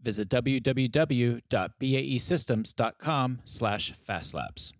Visit www.baesystems.com slash fastlabs.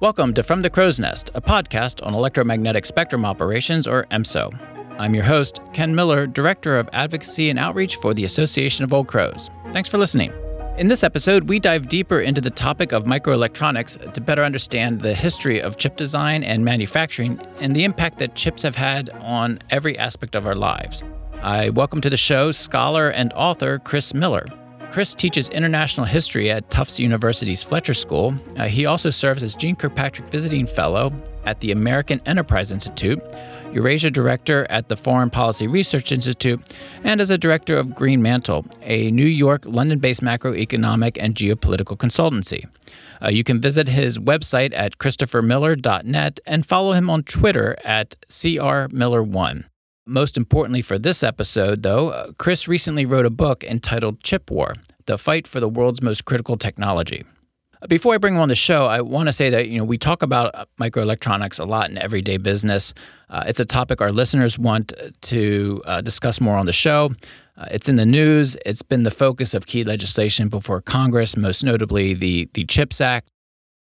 Welcome to From the Crow's Nest, a podcast on electromagnetic spectrum operations, or EMSO. I'm your host, Ken Miller, Director of Advocacy and Outreach for the Association of Old Crows. Thanks for listening. In this episode, we dive deeper into the topic of microelectronics to better understand the history of chip design and manufacturing and the impact that chips have had on every aspect of our lives. I welcome to the show scholar and author Chris Miller. Chris teaches international history at Tufts University's Fletcher School. Uh, he also serves as Jeane Kirkpatrick Visiting Fellow at the American Enterprise Institute, Eurasia Director at the Foreign Policy Research Institute, and as a director of Green Mantle, a New York, London based macroeconomic and geopolitical consultancy. Uh, you can visit his website at christophermiller.net and follow him on Twitter at crmiller1. Most importantly for this episode, though, uh, Chris recently wrote a book entitled Chip War The Fight for the World's Most Critical Technology. Before I bring him on the show, I want to say that you know we talk about uh, microelectronics a lot in everyday business. Uh, it's a topic our listeners want to uh, discuss more on the show. Uh, it's in the news. It's been the focus of key legislation before Congress, most notably the the CHIPS Act.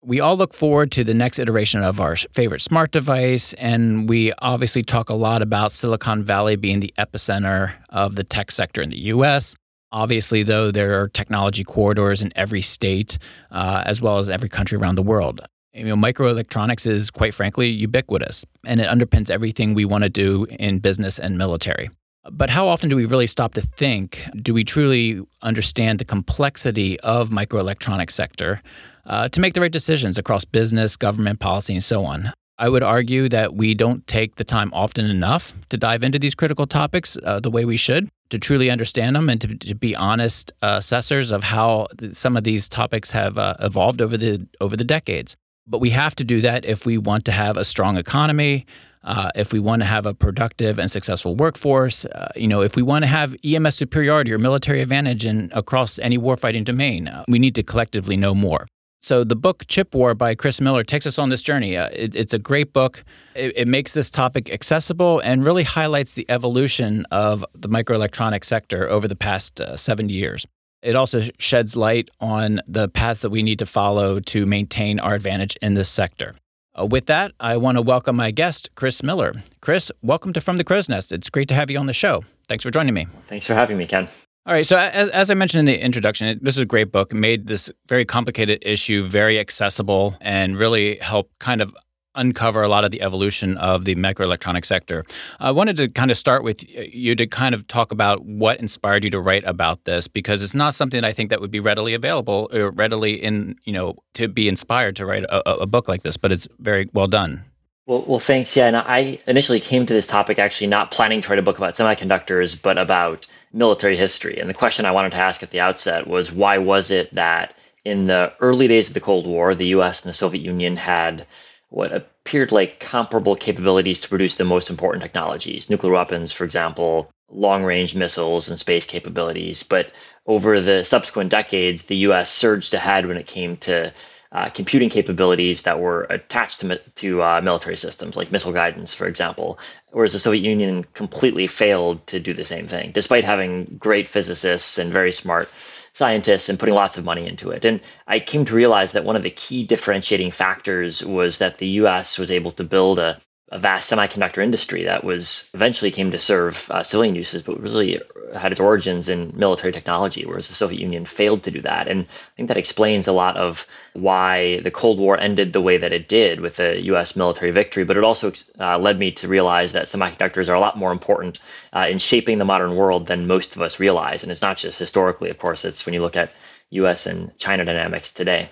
We all look forward to the next iteration of our favorite smart device, and we obviously talk a lot about Silicon Valley being the epicenter of the tech sector in the US. Obviously, though, there are technology corridors in every state uh, as well as every country around the world. You know, microelectronics is quite frankly ubiquitous, and it underpins everything we want to do in business and military. But how often do we really stop to think? Do we truly understand the complexity of microelectronics sector uh, to make the right decisions across business, government policy, and so on. I would argue that we don't take the time often enough to dive into these critical topics uh, the way we should to truly understand them and to, to be honest uh, assessors of how some of these topics have uh, evolved over the over the decades. But we have to do that if we want to have a strong economy, uh, if we want to have a productive and successful workforce, uh, you know, if we want to have EMS superiority or military advantage in across any warfighting domain, uh, we need to collectively know more. So the book Chip War by Chris Miller takes us on this journey. Uh, it, it's a great book. It, it, makes this topic accessible and really highlights the evolution of the microelectronics sector over the past uh, 70 years. It also sheds light on the path that we need to follow to maintain our advantage in this sector. Uh, with that, I want to welcome my guest, Chris Miller. Chris, welcome to From the Crow's Nest. It's great to have you on the show. Thanks for joining me. Thanks for having me, Ken. All right. So, as, as, I mentioned in the introduction, this is a great book. Made this very complicated issue very accessible and really helped kind of uncover a lot of the evolution of the microelectronic sector. I wanted to kind of start with you to kind of talk about what inspired you to write about this because it's not something I think that would be readily available or readily in, you know, to be inspired to write a, a book like this, but it's very well done. Well, well, thanks. Yeah, and I initially came to this topic actually not planning to write a book about semiconductors, but about military history. And the question I wanted to ask at the outset was why was it that in the early days of the Cold War, the US and the Soviet Union had what appeared like comparable capabilities to produce the most important technologies, nuclear weapons, for example, long range missiles and space capabilities. But over the subsequent decades, the US surged ahead when it came to uh, computing capabilities that were attached to, to uh, military systems, like missile guidance, for example, whereas the Soviet Union completely failed to do the same thing, despite having great physicists and very smart scientists and putting lots of money into it. And I came to realize that one of the key differentiating factors was that the US was able to build a a vast semiconductor industry that was eventually came to serve uh, civilian uses, but really had its origins in military technology, whereas the Soviet Union failed to do that. And I think that explains a lot of why the Cold War ended the way that it did with the U.S. military victory. But it also uh, led me to realize that semiconductors are a lot more important uh, in shaping the modern world than most of us realize. And it's not just historically, of course. It's when you look at U.S. and China dynamics today.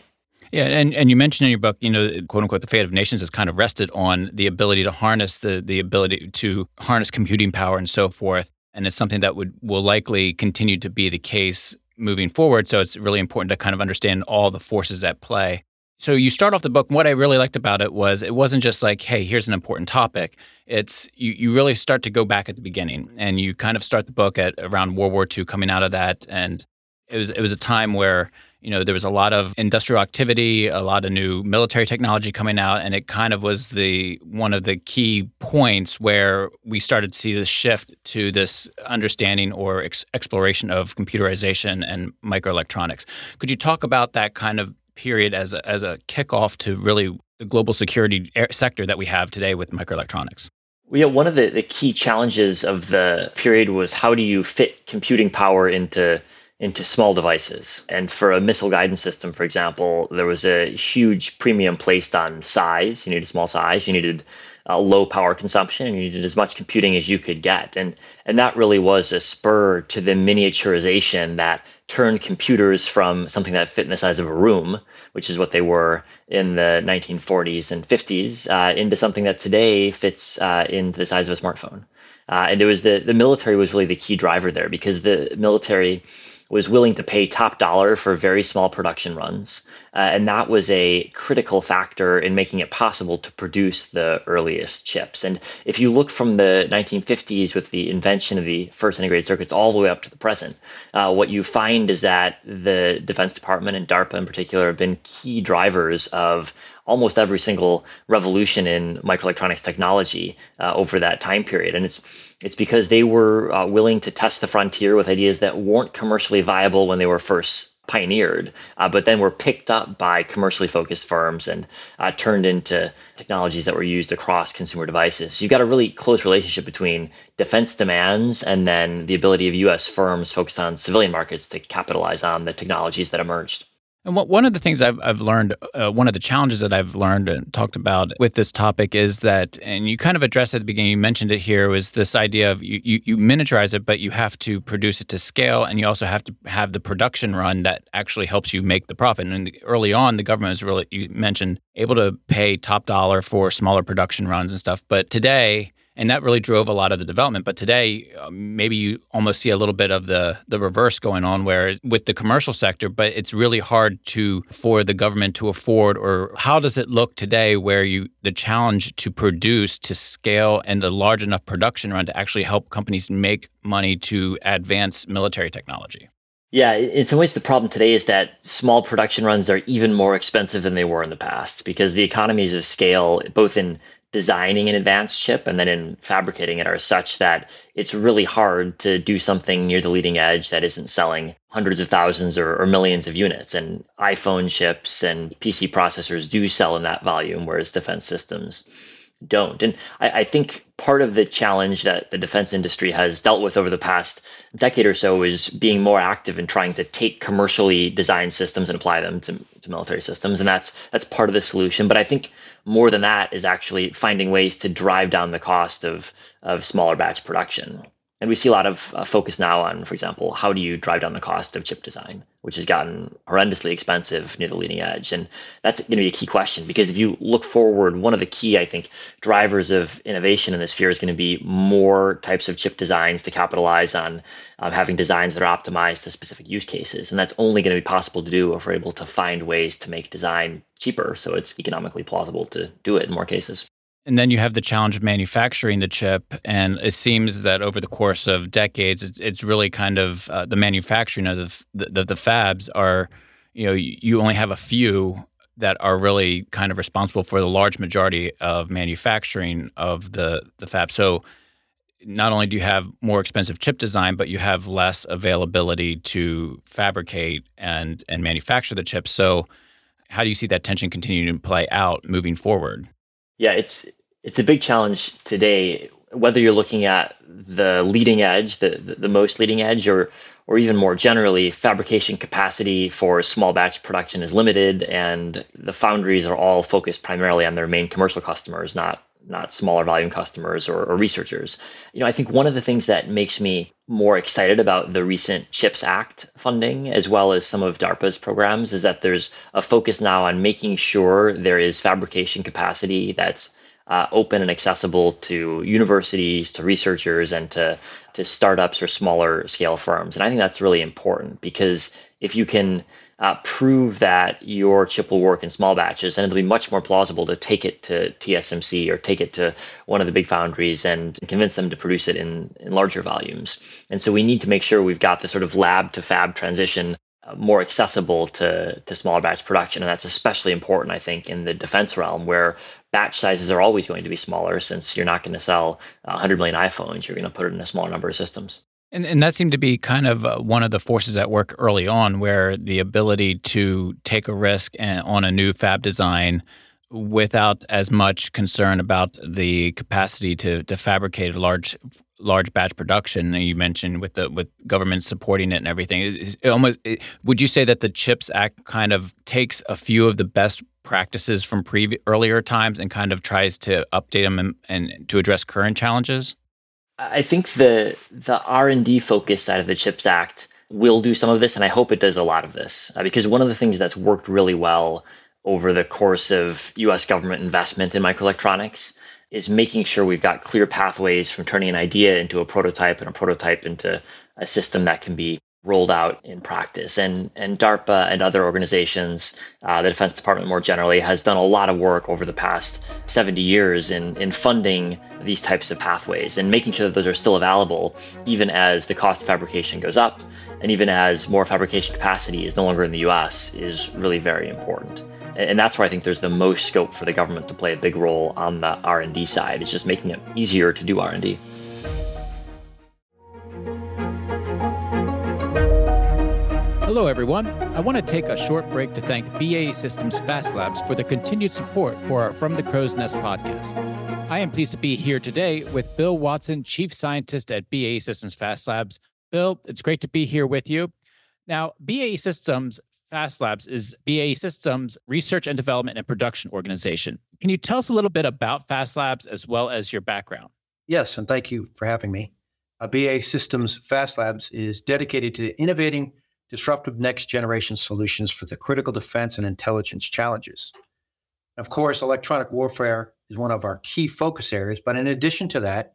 Yeah, and, and you mentioned in your book, you know, quote unquote, the fate of nations has kind of rested on the ability to harness the the ability to harness computing power and so forth. And it's something that would will likely continue to be the case moving forward. So it's really important to kind of understand all the forces at play. So you start off the book. What I really liked about it was it wasn't just like, hey, here's an important topic. It's you, you really start to go back at the beginning and you kind of start the book at around World War II coming out of that. And it was it was a time where you know there was a lot of industrial activity a lot of new military technology coming out and it kind of was the one of the key points where we started to see this shift to this understanding or ex- exploration of computerization and microelectronics. Could you talk about that kind of period as a, as a kickoff to really the global security sector that we have today with microelectronics? Yeah, one of the, the key challenges of the period was how do you fit computing power into into small devices. And for a missile guidance system, for example, there was a huge premium placed on size. You needed small size. You needed uh, low power consumption. You needed as much computing as you could get. And and that really was a spur to the miniaturization that turned computers from something that fit in the size of a room, which is what they were in the 1940s and 50s, uh, into something that today fits uh, in the size of a smartphone. Uh, and it was the the military was really the key driver there because the military was willing to pay top dollar for very small production runs. Uh, and that was a critical factor in making it possible to produce the earliest chips. And if you look from the 1950s with the invention of the first integrated circuits all the way up to the present, uh, what you find is that the Defense Department and DARPA in particular have been key drivers of almost every single revolution in microelectronics technology uh, over that time period. And it's it's because they were uh, willing to test the frontier with ideas that weren't commercially viable when they were first pioneered, uh, but then were picked up by commercially focused firms and uh, turned into technologies that were used across consumer devices. You've got a really close relationship between defense demands and then the ability of US firms focused on civilian markets to capitalize on the technologies that emerged. And what, one of the things I've, I've learned, uh, one of the challenges that I've learned and talked about with this topic is that, and you kind of addressed at the beginning, you mentioned it here, was this idea of you, you, you miniaturize it, but you have to produce it to scale, and you also have to have the production run that actually helps you make the profit. And the, early on, the government was really, you mentioned, able to pay top dollar for smaller production runs and stuff. But today, and that really drove a lot of the development. But today, uh, maybe you almost see a little bit of the the reverse going on, where with the commercial sector, but it's really hard to for the government to afford. Or how does it look today, where you the challenge to produce to scale and the large enough production run to actually help companies make money to advance military technology? Yeah, in some ways, the problem today is that small production runs are even more expensive than they were in the past because the economies of scale, both in designing an advanced chip and then in fabricating it are such that it's really hard to do something near the leading edge that isn't selling hundreds of thousands or, or, millions of units. And iPhone chips and PC processors do sell in that volume, whereas defense systems don't. And I, I, think part of the challenge that the defense industry has dealt with over the past decade or so is being more active in trying to take commercially designed systems and apply them to, to military systems. And that's that's part of the solution. But I think more than that is actually finding ways to drive down the cost of of smaller batch production. And we see a lot of uh, focus now on, for example, how do you drive down the cost of chip design, which has gotten horrendously expensive near the leading edge. And that's going to be a key question because if you look forward, one of the key, I think, drivers of innovation in this sphere is going to be more types of chip designs to capitalize on um, having designs that are optimized to specific use cases. And that's only going to be possible to do if we're able to find ways to make design cheaper so it's economically plausible to do it in more cases. And then you have the challenge of manufacturing the chip, and it seems that over the course of decades, it's, it's really kind of uh, the manufacturing of the, the, the fabs are, you know, you only have a few that are really kind of responsible for the large majority of manufacturing of the the fab. So not only do you have more expensive chip design, but you have less availability to fabricate and and manufacture the chips. So how do you see that tension continuing to play out moving forward? Yeah, it's it's a big challenge today. Whether you're looking at the leading edge, the, the, the most leading edge, or or even more generally, fabrication capacity for small batch production is limited, and the foundries are all focused primarily on their main commercial customers, not not smaller volume customers or, or, researchers. You know, I think one of the things that makes me more excited about the recent CHIPS Act funding, as well as some of DARPA's programs, is that there's a focus now on making sure there is fabrication capacity that's uh, open and accessible to universities, to researchers, and to to startups or smaller scale firms. And I think that's really important because if you can uh, prove that your chip will work in small batches, and it'll be much more plausible to take it to TSMC or take it to one of the big foundries and convince them to produce it in, in larger volumes. And so we need to make sure we've got the sort of lab to fab transition uh, more accessible to, to smaller batch production. And that's especially important, I think, in the defense realm where batch sizes are always going to be smaller since you're not going to sell 100 million iPhones. You're going to put it in a smaller number of systems. And, and that seemed to be kind of uh, one of the forces at work early on, where the ability to take a risk on a new fab design without as much concern about the capacity to, to fabricate a large large batch production you mentioned with the with government supporting it and everything it, almost it, would you say that the chips act kind of takes a few of the best practices from previous earlier times and kind of tries to update them and, and to address current challenges I think the the R and D focus side of the Chips Act will do some of this, and I hope it does a lot of this uh, because one of the things that's worked really well over the course of U.S. government investment in microelectronics is making sure we've got clear pathways from turning an idea into a prototype and a prototype into a system that can be rolled out in practice. And and DARPA and other organizations, uh, the Defense Department more generally, has done a lot of work over the past 70 years in in funding these types of pathways and making sure that those are still available, even as the cost of fabrication goes up, and even as more fabrication capacity is no longer in the U.S. is really very important. And that's where I think there's the most scope for the government to play a big role on the R&D side. It's just making it easier to do R&D. Hello, everyone. I want to take a short break to thank BAE Systems Fast Labs for the continued support for our From the Crow's Nest podcast. I am pleased to be here today with Bill Watson, Chief Scientist at BAE Systems Fast Labs. Bill, it's great to be here with you. Now, BAE Systems Fast Labs is BAE Systems research and development and production organization. Can you tell us a little bit about Fast Labs as well as your background? Yes, and thank you for having me. Uh, BAE Systems Fast Labs is dedicated to innovating disruptive next generation solutions for the critical defense and intelligence challenges. Of course, electronic warfare is one of our key focus areas, but in addition to that,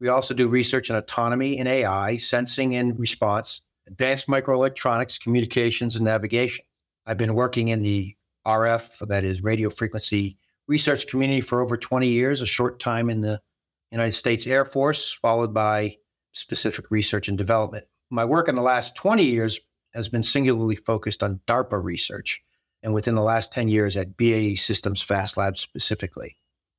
we also do research in autonomy and AI, sensing and response, advanced microelectronics, communications, and navigation. I've been working in the RF, that is radio frequency research community for over 20 years, a short time in the United States Air Force, followed by specific research and development. My work in the last 20 years has been singularly focused on DARPA research, and within the last 10 years at BAE Systems Fast Labs specifically.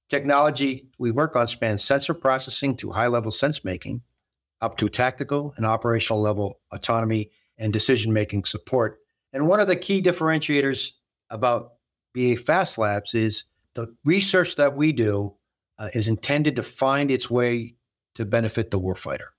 Technology we work on spans sensor processing to high level sense making, up to tactical and operational level autonomy and decision making support. And one of the key differentiators about BAE Fast Labs is the research that we do uh, is intended to find its way to benefit the warfighter.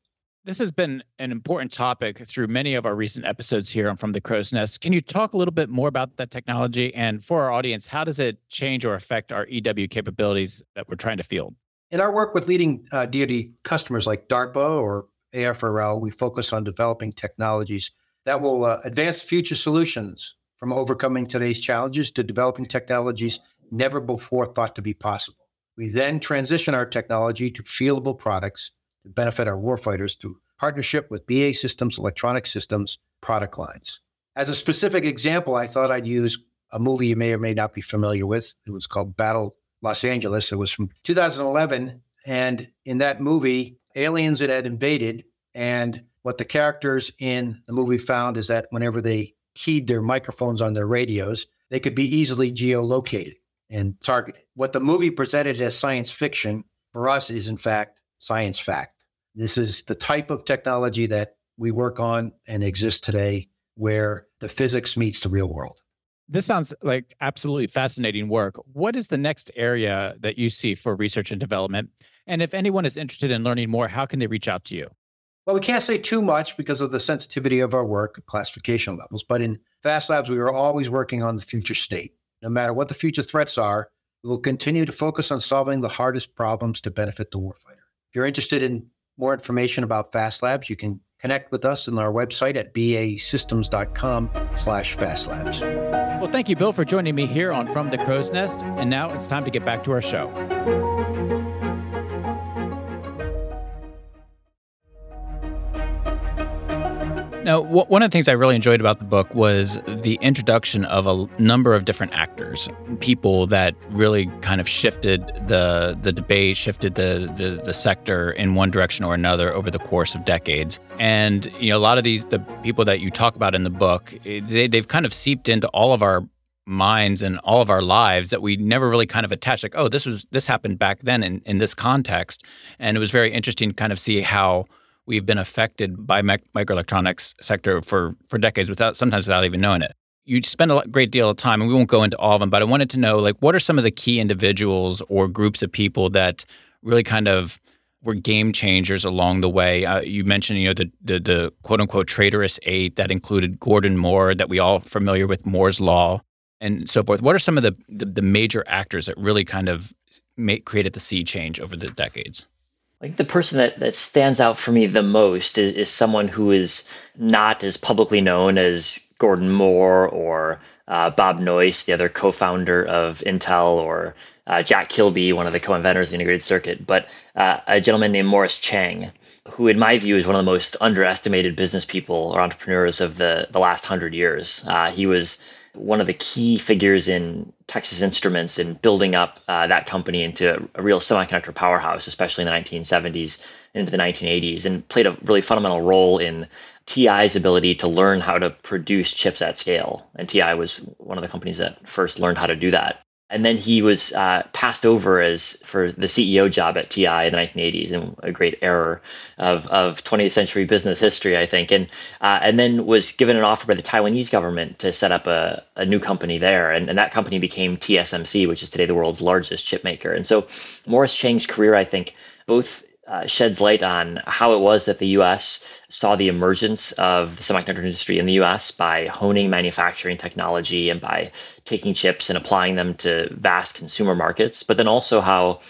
This has been an important topic through many of our recent episodes here on From the Crow's Nest. Can you talk a little bit more about that technology? And for our audience, how does it change or affect our EW capabilities that we're trying to field? In our work with leading uh, DoD customers like DARPA or AFRL, we focus on developing technologies that will uh, advance future solutions from overcoming today's challenges to developing technologies never before thought to be possible. We then transition our technology to fieldable products to benefit our warfighters through partnership with BAE Systems Electronic Systems product lines. As a specific example, I thought I'd use a movie you may or may not be familiar with. It was called Battle Los Angeles. It was from 2011. And in that movie, aliens had invaded. And what the characters in the movie found is that whenever they keyed their microphones on their radios, they could be easily geolocated and targeted. What the movie presented as science fiction for us is, in fact, science fact. This is the type of technology that we work on and exists today where the physics meets the real world. This sounds like absolutely fascinating work. What is the next area that you see for research and development? And if anyone is interested in learning more, how can they reach out to you? Well, we can't say too much because of the sensitivity of our work, classification levels. But in Fast Labs, we are always working on the future state. No matter what the future threats are, We will continue to focus on solving the hardest problems to benefit the warfighter. If you're interested in more information about Fast Labs, you can connect with us on our website at baesystems.com slash fastlabs. Well, thank you, Bill, for joining me here on From the Crow's Nest. And now it's time to get back to our show. Now, w- one of the things I really enjoyed about the book was the introduction of a number of different actors, people that really kind of shifted the the debate, shifted the, the the sector in one direction or another over the course of decades. And you know, a lot of these the people that you talk about in the book, eh, they, they've kind of seeped into all of our minds and all of our lives that we never really kind of attached like oh this was this happened back then in, in this context and it was very interesting to kind of see how we've been affected by microelectronics sector for for decades without sometimes without even knowing it. You spend a great deal of time, and we won't go into all of them, but I wanted to know like what are some of the key individuals or groups of people that really kind of were game changers along the way. Uh, you mentioned, you know, the, the, the quote unquote traitorous eight that included Gordon Moore, that we all familiar with Moore's law, and so forth. What are some of the the, the major actors that really kind of made, created the sea change over the decades? Like the person that, that stands out for me the most is, is someone who is not as publicly known as Gordon Moore or uh, Bob Noyce, the other co-founder of Intel, or uh, Jack Kilby, one of the co-inventors of the integrated circuit, but uh, a gentleman named Morris Chang, who, in my view, is one of the most underestimated business people or entrepreneurs of the the last hundred years. Uh, he was one of the key figures in Texas Instruments in building up uh, that company into a real semiconductor powerhouse, especially in the 1970s into the 1980s, and played a really fundamental role in TI's ability to learn how to produce chips at scale. And TI was one of the companies that first learned how to do that and then he was uh, passed over as for the CEO job at TI in the 1980s, and a great error of, of 20th century business history, I think. And uh, and then was given an offer by the Taiwanese government to set up a, a new company there, and, and that company became TSMC, which is today the world's largest chip maker. And so Morris Chang's career, I think, both uh, sheds light on how it was that the U.S. saw the emergence of the semiconductor industry in the U.S. by honing manufacturing technology and by taking chips and applying them to vast consumer markets, but then also how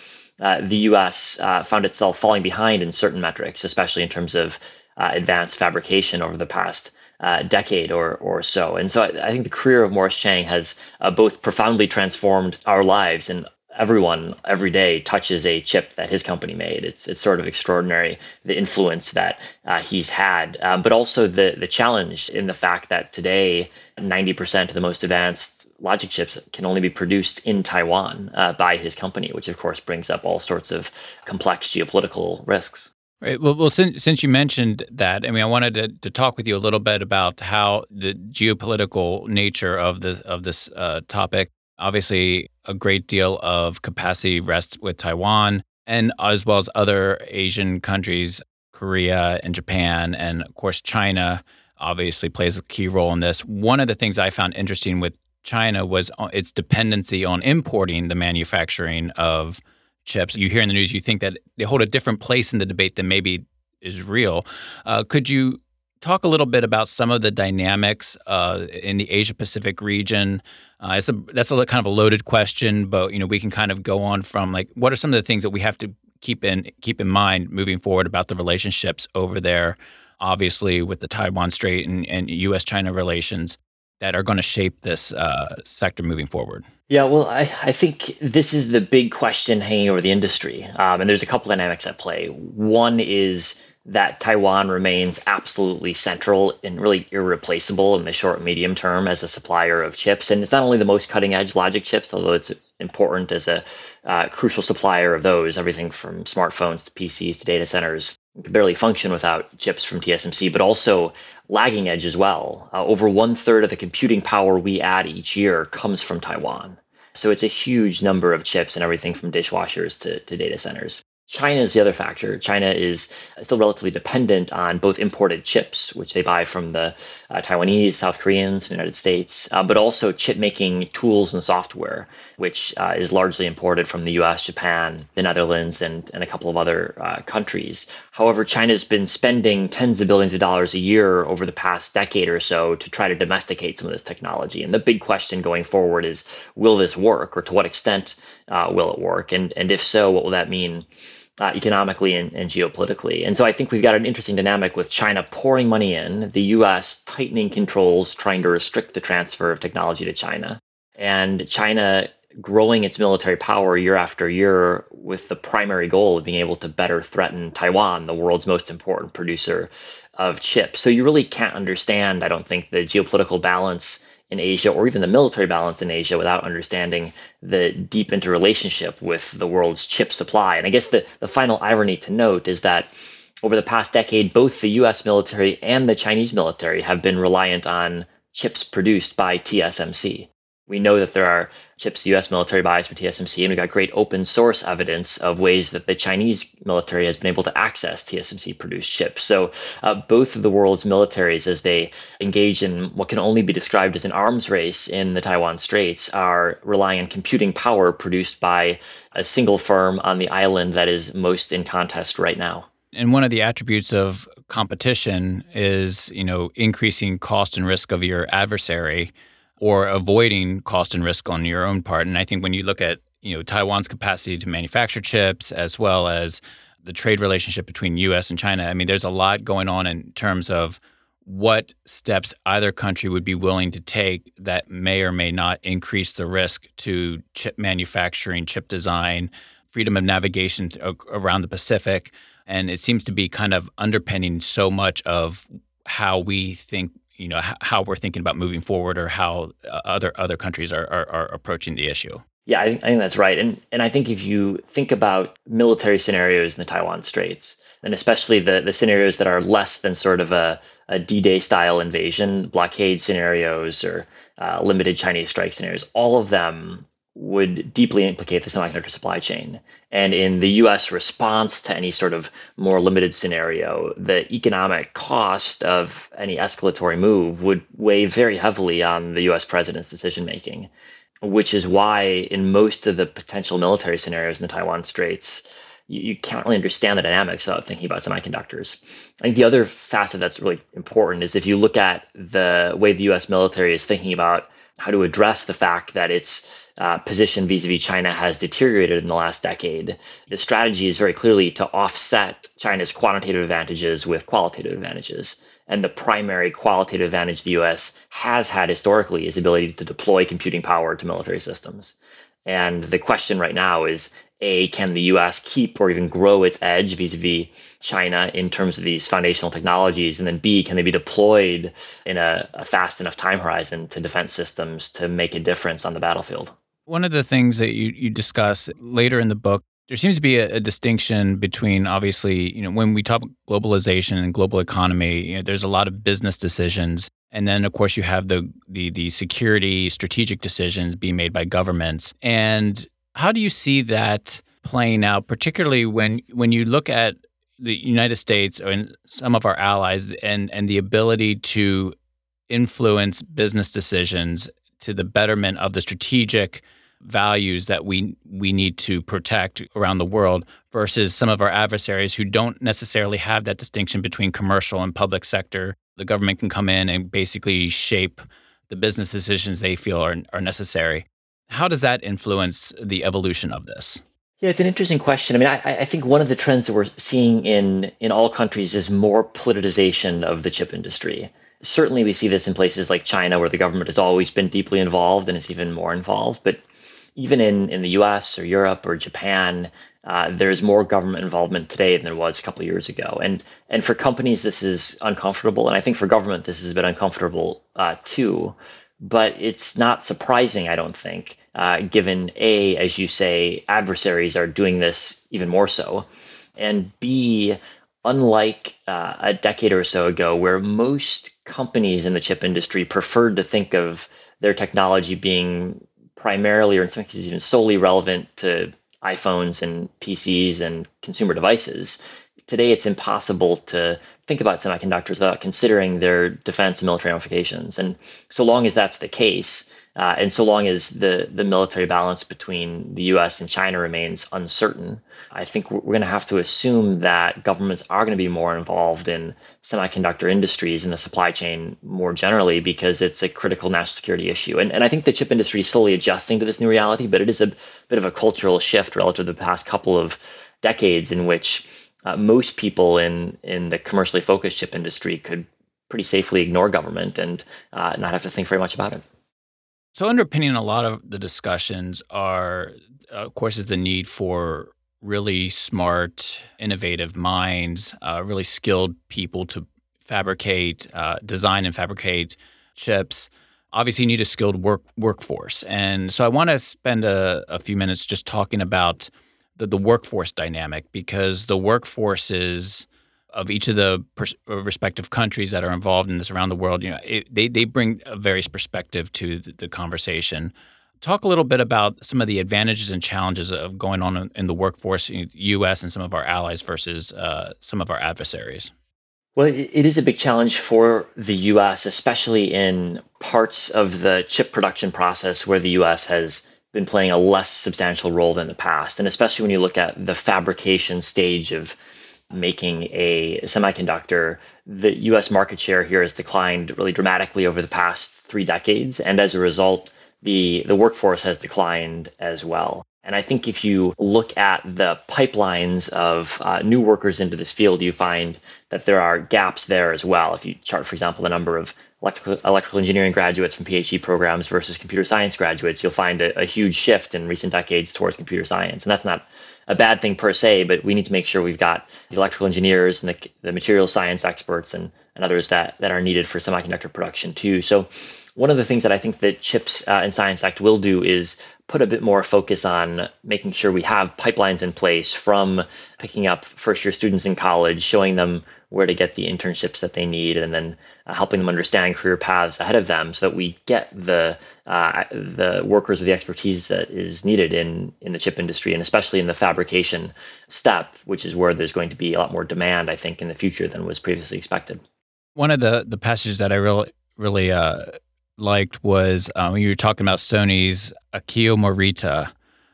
uh, the U.S. Uh, found itself falling behind in certain metrics, especially in terms of uh, advanced fabrication over the past uh, decade or or so. And so I, I, think the career of Morris Chang has uh, both profoundly transformed our lives and everyone every day touches a chip that his company made. It's it's sort of extraordinary the influence that uh, he's had, um, but also the the challenge in the fact that today ninety percent of the most advanced logic chips can only be produced in Taiwan uh, by his company, which of course brings up all sorts of complex geopolitical risks. Right. Well, well, since since you mentioned that, I mean, I wanted to, to talk with you a little bit about how the geopolitical nature of the of this uh, topic Obviously, a great deal of capacity rests with Taiwan and as well as other Asian countries, Korea and Japan, and of course, China obviously plays a key role in this. One of the things I found interesting with China was its dependency on importing the manufacturing of chips. You hear in the news, you think that they hold a different place in the debate than maybe is real. Uh, could you talk a little bit about some of the dynamics uh, in the Asia Pacific region. Uh, it's a that's a kind of a loaded question, but you know we can kind of go on from like what are some of the things that we have to keep in keep in mind moving forward about the relationships over there, obviously with the Taiwan Strait and, and U.S. China relations that are going to shape this uh, sector moving forward. Yeah, well, I, I think this is the big question hanging over the industry, um, and there's a couple dynamics at play. One is that Taiwan remains absolutely central and really irreplaceable in the short and medium term as a supplier of chips. And it's not only the most cutting edge logic chips, although it's important as a uh, crucial supplier of those, everything from smartphones to PCs to data centers. can barely function without chips from TSMC, but also lagging edge as well. Uh, over one third of the computing power we add each year comes from Taiwan. So it's a huge number of chips and everything from dishwashers to, to data centers. China is the other factor. China is still relatively dependent on both imported chips, which they buy from the uh, Taiwanese, South Koreans, the United States, uh, but also chip making tools and software, which uh, is largely imported from the US, Japan, the Netherlands, and, and a couple of other uh, countries. However, China's been spending tens of billions of dollars a year over the past decade or so to try to domesticate some of this technology. And the big question going forward is will this work, or to what extent uh, will it work? And, and if so, what will that mean? Uh, economically and, and, geopolitically. And so I think we've got an interesting dynamic with China pouring money in, the US tightening controls, trying to restrict the transfer of technology to China, and China growing its military power year after year with the primary goal of being able to better threaten Taiwan, the world's most important producer of chips. So you really can't understand, I don't think, the geopolitical balance in Asia or even the military balance in Asia without understanding the deep interrelationship with the world's chip supply. And I guess the, the final irony to note is that over the past decade, both the US military and the Chinese military have been reliant on chips produced by TSMC. We know that there are chips US military buys from TSMC, and we've got great open source evidence of ways that the Chinese military has been able to access TSMC produced chips. So, uh, both of the world's militaries, as they engage in what can only be described as an arms race in the Taiwan Straits, are relying on computing power produced by a single firm on the island that is most in contest right now. And one of the attributes of competition is, you know, increasing cost and risk of your adversary or avoiding cost and risk on your own part. And I think when you look at you know Taiwan's capacity to manufacture chips as well as the trade relationship between U.S. and China, I mean, there's a lot going on in terms of what steps either country would be willing to take that may or may not increase the risk to chip manufacturing, chip design, freedom of navigation around the Pacific. And it seems to be kind of underpinning so much of how we think you know how we're thinking about moving forward or how uh, other other countries are, are, are approaching the issue. Yeah, I, I think that's right, and and I think if you think about military scenarios in the Taiwan Straits, and especially the the scenarios that are less than sort of a, a D-Day style invasion, blockade scenarios, or uh, limited Chinese strike scenarios, all of them would deeply implicate the semiconductor supply chain. And in the US response to any sort of more limited scenario, the economic cost of any escalatory move would weigh very heavily on the US president's decision making, which is why in most of the potential military scenarios in the Taiwan Straits, you, can't really understand the dynamics without thinking about semiconductors. I think the other facet that's really important is if you look at the way the US military is thinking about how to address the fact that its uh, position vis-a-vis China has deteriorated in the last decade. The strategy is very clearly to offset China's quantitative advantages with qualitative advantages. And the primary qualitative advantage the US has had historically is ability to deploy computing power to military systems. And the question right now is A, can the US keep or even grow its edge vis a vis China in terms of these foundational technologies? And then B, can they be deployed in a, a fast enough time horizon to defense systems to make a difference on the battlefield? One of the things that you, you discuss later in the book, there seems to be a, a distinction between obviously, you know, when we talk globalization and global economy, you know, there's a lot of business decisions. And then of course you have the the the security strategic decisions being made by governments. And how do you see that playing out, particularly when when you look at the United States and some of our allies and and the ability to influence business decisions to the betterment of the strategic values that we we need to protect around the world versus some of our adversaries who don't necessarily have that distinction between commercial and public sector. The government can come in and basically shape the business decisions they feel are, are necessary. How does that influence the evolution of this? Yeah, it's an interesting question. I mean, I, I think one of the trends that we're seeing in in all countries is more politicization of the chip industry certainly we see this in places like China where the government has always been deeply involved and is even more involved. But even in, in the US or Europe or Japan, uh, there's more government involvement today than there was a couple of years ago. And and for companies, this is uncomfortable. And I think for government, this has been uncomfortable uh, too. But it's not surprising, I don't think, uh, given A, as you say, adversaries are doing this even more so. And B, unlike uh, a decade or so ago, where most companies in the chip industry preferred to think of their technology being primarily, or in some cases even solely relevant to iPhones and PCs and consumer devices. Today, it's impossible to think about semiconductors without considering their defense and military ramifications. And so long as that's the case, uh, and so long as the, the military balance between the US and China remains uncertain, I think we're going to have to assume that governments are going to be more involved in semiconductor industries and the supply chain more generally because it's a critical national security issue. And, and I think the chip industry is slowly adjusting to this new reality, but it is a bit of a cultural shift relative to the past couple of decades in which uh, most people in, in the commercially focused chip industry could pretty safely ignore government and uh, not have to think very much about it. So, underpinning a lot of the discussions are, of course, is the need for really smart, innovative minds, uh, really skilled people to fabricate, uh, design, and fabricate chips. Obviously, you need a skilled work workforce, and so I want to spend a, a few minutes just talking about the, the workforce dynamic because the workforces of each of the pers- respective countries that are involved in this around the world, you know, it, they they bring a various perspective to the, the, conversation. Talk a little bit about some of the advantages and challenges of going on in the workforce, in the U.S. and some of our allies versus uh, some of our adversaries. Well, it is a big challenge for the U.S., especially in parts of the chip production process where the U.S. has been playing a less substantial role than the past, and especially when you look at the fabrication stage of making a semiconductor, the US market share here has declined really dramatically over the past three decades. And as a result, the, the workforce has declined as well. And I think if you look at the pipelines of uh, new workers into this field, you find that there are gaps there as well. If you chart, for example, the number of electrical, electrical engineering graduates from PhD programs versus computer science graduates, you'll find a, a huge shift in recent decades towards computer science. And that's not a bad thing per se, but we need to make sure we've got the electrical engineers and the, the material science experts and, and others that, that are needed for semiconductor production too. So one of the things that I think that CHIPS uh, and Science Act will do is put a bit more focus on making sure we have pipelines in place from picking up first year students in college, showing them where to get the internships that they need, and then uh, helping them understand career paths ahead of them, so that we get the uh, the workers with the expertise that is needed in in the chip industry, and especially in the fabrication step, which is where there's going to be a lot more demand, I think, in the future than was previously expected. One of the the passages that I really really uh, liked was when you were talking about Sony's Akio Morita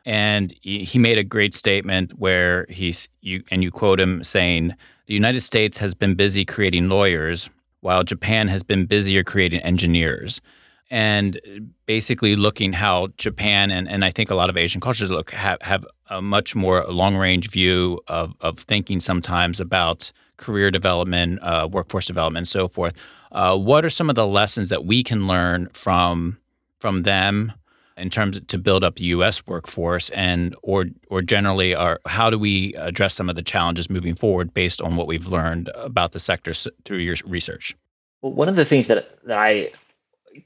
and he made a great statement where he's you and you quote him saying the United States has been busy creating lawyers, while Japan has been busier creating engineers. And basically looking how Japan and, and I think a lot of Asian cultures look have, have a much more long range view of, of thinking sometimes about career development, uh, workforce development, and so forth. Uh, what are some of the lessons that we can learn from from them in terms of, to build up the U.S. workforce, and or or generally, are how do we address some of the challenges moving forward based on what we've learned about the sector through your research? Well, one of the things that that I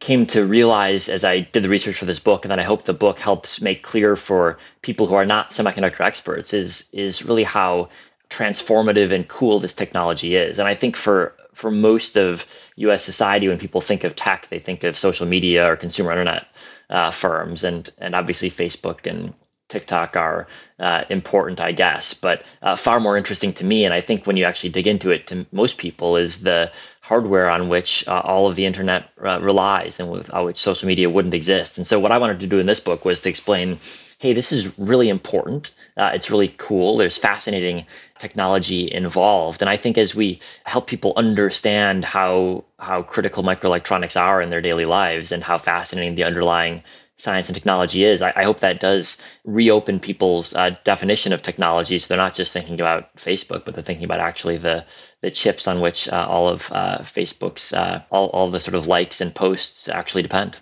came to realize as I did the research for this book, and that I hope the book helps make clear for people who are not semiconductor experts, is is really how transformative and cool this technology is. And I think for for most of U.S. society, when people think of tech, they think of social media or consumer internet uh, firms, and and obviously Facebook and TikTok are uh, important, I guess, but uh, far more interesting to me. And I think when you actually dig into it, to most people, is the hardware on which uh, all of the internet uh, relies and without which social media wouldn't exist. And so, what I wanted to do in this book was to explain hey, this is really important. Uh, it's really cool. There's fascinating technology involved. And I think as we help people understand how how critical microelectronics are in their daily lives and how fascinating the underlying science and technology is, I, I hope that does reopen people's uh, definition of technology. So they're not just thinking about Facebook, but they're thinking about actually the the chips on which uh, all of uh, Facebook's uh, all all the sort of likes and posts actually depend.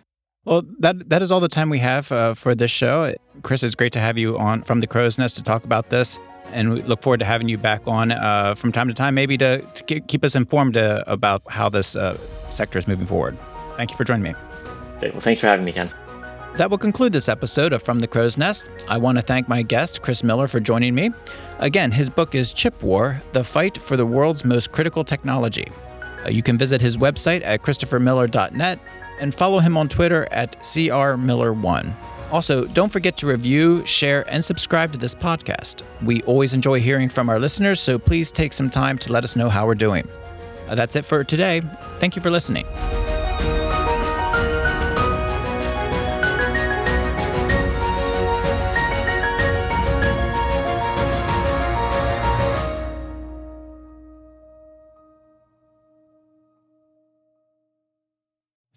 Well, that that is all the time we have uh, for this show. Chris, it's great to have you on from the Crow's Nest to talk about this, and we look forward to having you back on uh, from time to time, maybe to, to keep us informed uh, about how this uh, sector is moving forward. Thank you for joining me. Great. Well, thanks for having me, Ken. That will conclude this episode of From the Crow's Nest. I want to thank my guest, Chris Miller, for joining me. Again, his book is Chip War The Fight for the World's Most Critical Technology. Uh, you can visit his website at christophermiller.net and follow him on Twitter at crmiller1. Also, don't forget to review, share, and subscribe to this podcast. We always enjoy hearing from our listeners, so please take some time to let us know how we're doing. Uh, that's it for today. Thank you for listening.